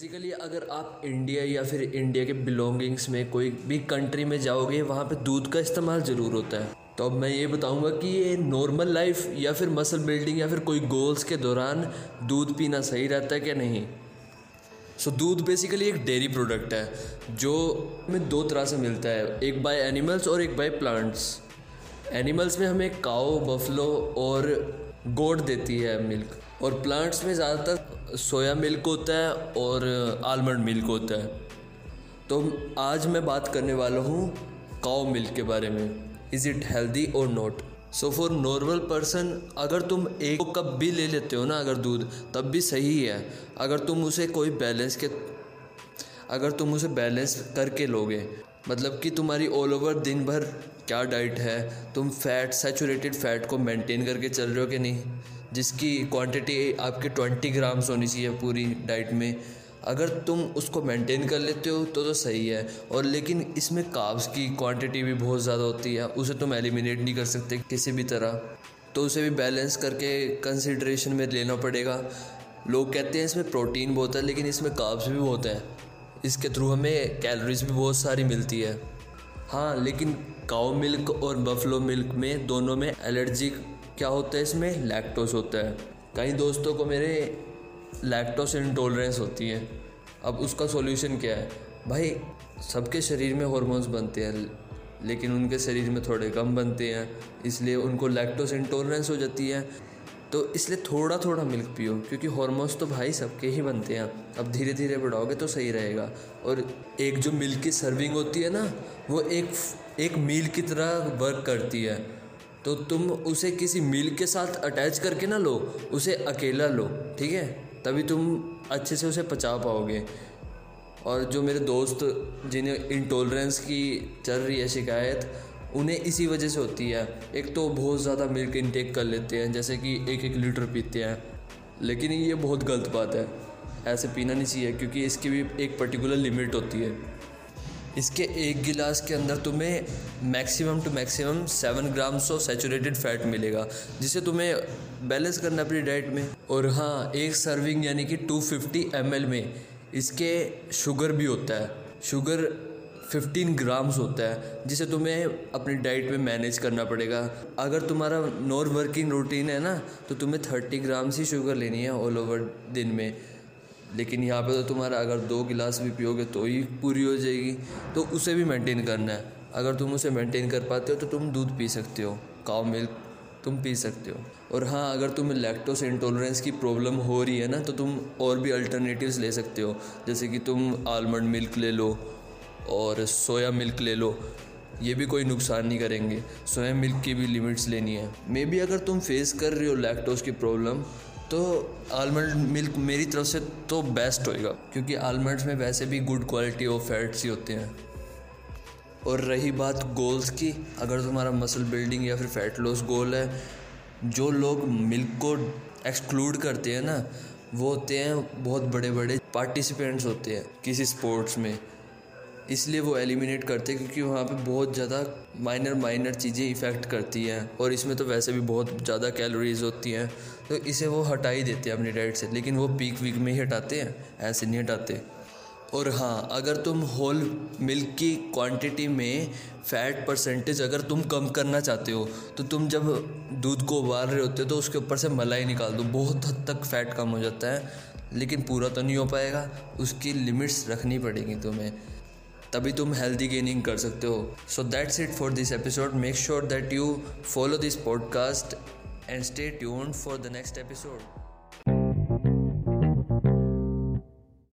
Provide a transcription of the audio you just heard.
Basically अगर आप India या फिर इंडिया के बिलोंगिंग्स में कोई भी कंट्री में जाओगे वहाँ पे दूध का इस्तेमाल ज़रूर होता है। तो अब मैं ये बताऊँगा कि ये नॉर्मल लाइफ या फिर मसल बिल्डिंग या फिर कोई गोल्स के दौरान दूध पीना सही रहता है क्या नहीं? सो so, दूध बेसिकली एक डेयरी प्रोडक्ट है जो हमें दो तरह से मिलता है एक बाय एनिमल्स और एक बाय प्लांट्स एनिमल्स में हमें काओ बफलो और गोड देती है मिल्क और प्लांट्स में ज़्यादातर सोया मिल्क होता है और आलमंड मिल्क होता है। तो आज मैं बात करने वाला हूँ काओ मिल्क के बारे में। इज़ इट हेल्दी और not so for normal person अगर तुम एक कप भी ले लेते हो ना अगर दूध, तब भी सही है। अगर तुम उसे कोई बैलेंस के, अगर तुम उसे बैलेंस करके लोगे मतलब कि तुम्हारी ऑल ओवर दिन भर क्या डाइट है, तुम फैट सेचूरेटेड फैट को मेंटेन करके चल रहे हो कि नहीं? जिसकी क्वांटिटी आपके ट्वेंटी ग्राम्स होनी चाहिए पूरी डाइट में। अगर तुम उसको मेंटेन कर लेते हो तो तो सही है। और लेकिन इसमें काब्स की क्वांटिटी भी बहुत ज़्यादा होती है। उसे तुम एलिमिनेट नहीं कर सकते किसी भी तरह। तो उसे भी बैलेंस करके कंसिड्रेशन में लेना पड़ेगा। लोग कहते हैं इसमें प्रोटीन बहुत है, लेकिन इसमें काब्स भी बहुत हैं। इसके थ्रू हमें कैलोरीज भी बहुत सारी मिलती है। हाँ लेकिन काओ मिल्क और बफलो मिल्क में दोनों में एलर्जी क्या होता है इसमें? लैक्टोस होता है। कई दोस्तों को मेरे लैक्टोस इंटॉलरेंस होती है। अब उसका सॉल्यूशन क्या है? भाई, सबके शरीर में हॉर्मोन्स बनते हैं, लेकिन उनके शरीर में थोड़े कम बनते हैं, इसलिए उनको लैक्टोस इंटॉलरेंस हो जाती है। तो इसलिए थोड़ा थोड़ा मिल्क पियो, क्योंकि हॉर्मोन्स तो भाई सबके ही बनते हैं। अब धीरे धीरे बढ़ाओगे तो सही रहेगा। और एक जो मिल्क की सर्विंग होती है ना, वो एक एक मील की तरह वर्क करती है। तो तुम उसे किसी मील के साथ अटैच करके ना लो, उसे अकेला लो, ठीक है? तभी तुम अच्छे से उसे पचा पाओगे। और जो मेरे दोस्त जिन्हें इंटॉलरेंस की चल रही है शिकायत, उन्हें इसी वजह से होती है। एक तो बहुत ज़्यादा मिल्क इनटेक कर लेते हैं, जैसे कि एक एक लीटर पीते हैं। लेकिन ये बहुत गलत बात है। ऐसे पीना नहीं चाहिए, क्योंकि इसकी भी एक पर्टिकुलर लिमिट होती है। इसके एक गिलास के अंदर तुम्हें maximum two maximum seven grams of saturated fat मिलेगा, जिसे तुम्हें बैलेंस करना अपनी डाइट में। और हाँ एक सर्विंग यानी कि 250 फिफ्टी में इसके शुगर भी होता है। शुगर 15 ग्राम्स होता है, जिसे तुम्हें अपनी डाइट में मैनेज करना पड़ेगा। अगर तुम्हारा नॉर वर्किंग रूटीन है ना तो तुम्हें 30 ग्राम्स ही शुगर लेनी है ऑल ओवर दिन में। लेकिन यहाँ पे तो तुम्हारा अगर दो गिलास भी पियोगे तो ही पूरी हो जाएगी। तो उसे भी मेंटेन करना है। अगर तुम उसे मेंटेन कर पाते हो तो तुम दूध पी सकते हो काव मिल्क तुम पी सकते हो। और हाँ अगर तुम्हें लैक्टोस इंटॉलरेंस की प्रॉब्लम हो रही है ना तो तुम और भी अल्टरनेटिव्स ले सकते हो। जैसे कि तुम आलमंड मिल्क ले लो और सोया मिल्क ले लो। ये भी कोई नुकसान नहीं करेंगे। सोया मिल्क की भी लिमिट्स लेनी है। मे बी अगर तुम फेस कर रहे हो लैक्टोस की प्रॉब्लम तो आलमंड मिल्क मेरी तरफ़ से तो बेस्ट होएगा, क्योंकि आलमंड्स में वैसे भी गुड क्वालिटी ऑफ़ फैट्स ही होते हैं। और रही बात गोल्स की, अगर तुम्हारा मसल बिल्डिंग या फिर फैट लॉस गोल है, जो लोग मिल्क को एक्सक्लूड करते हैं ना, वो होते हैं बहुत बड़े बड़े पार्टिसिपेंट्स होते हैं किसी स्पोर्ट्स में। इसलिए वो एलिमिनेट करते हैं क्योंकि वहाँ पे बहुत ज़्यादा माइनर माइनर चीज़ें इफ़ेक्ट करती हैं और इसमें तो वैसे भी बहुत ज़्यादा कैलोरीज होती हैं तो इसे वो हटा ही देते हैं अपनी डाइट से। लेकिन वो पीक वीक में ही हटाते हैं, ऐसे नहीं हटाते। और हाँ अगर तुम होल मिल्क की क्वांटिटी में फ़ैट परसेंटेज अगर तुम कम करना चाहते हो तो तुम जब दूध को उबाल रहे होते हो तो उसके ऊपर से मलाई निकाल दो। बहुत हद तक फ़ैट कम हो जाता है, लेकिन पूरा तो नहीं हो पाएगा। उसकी लिमिट्स रखनी पड़ेगी तुम्हें। तभी तुम हेल्दी गेनिंग कर सकते हो। So that's it for this episode make sure that you follow this podcast and stay tuned for the next episode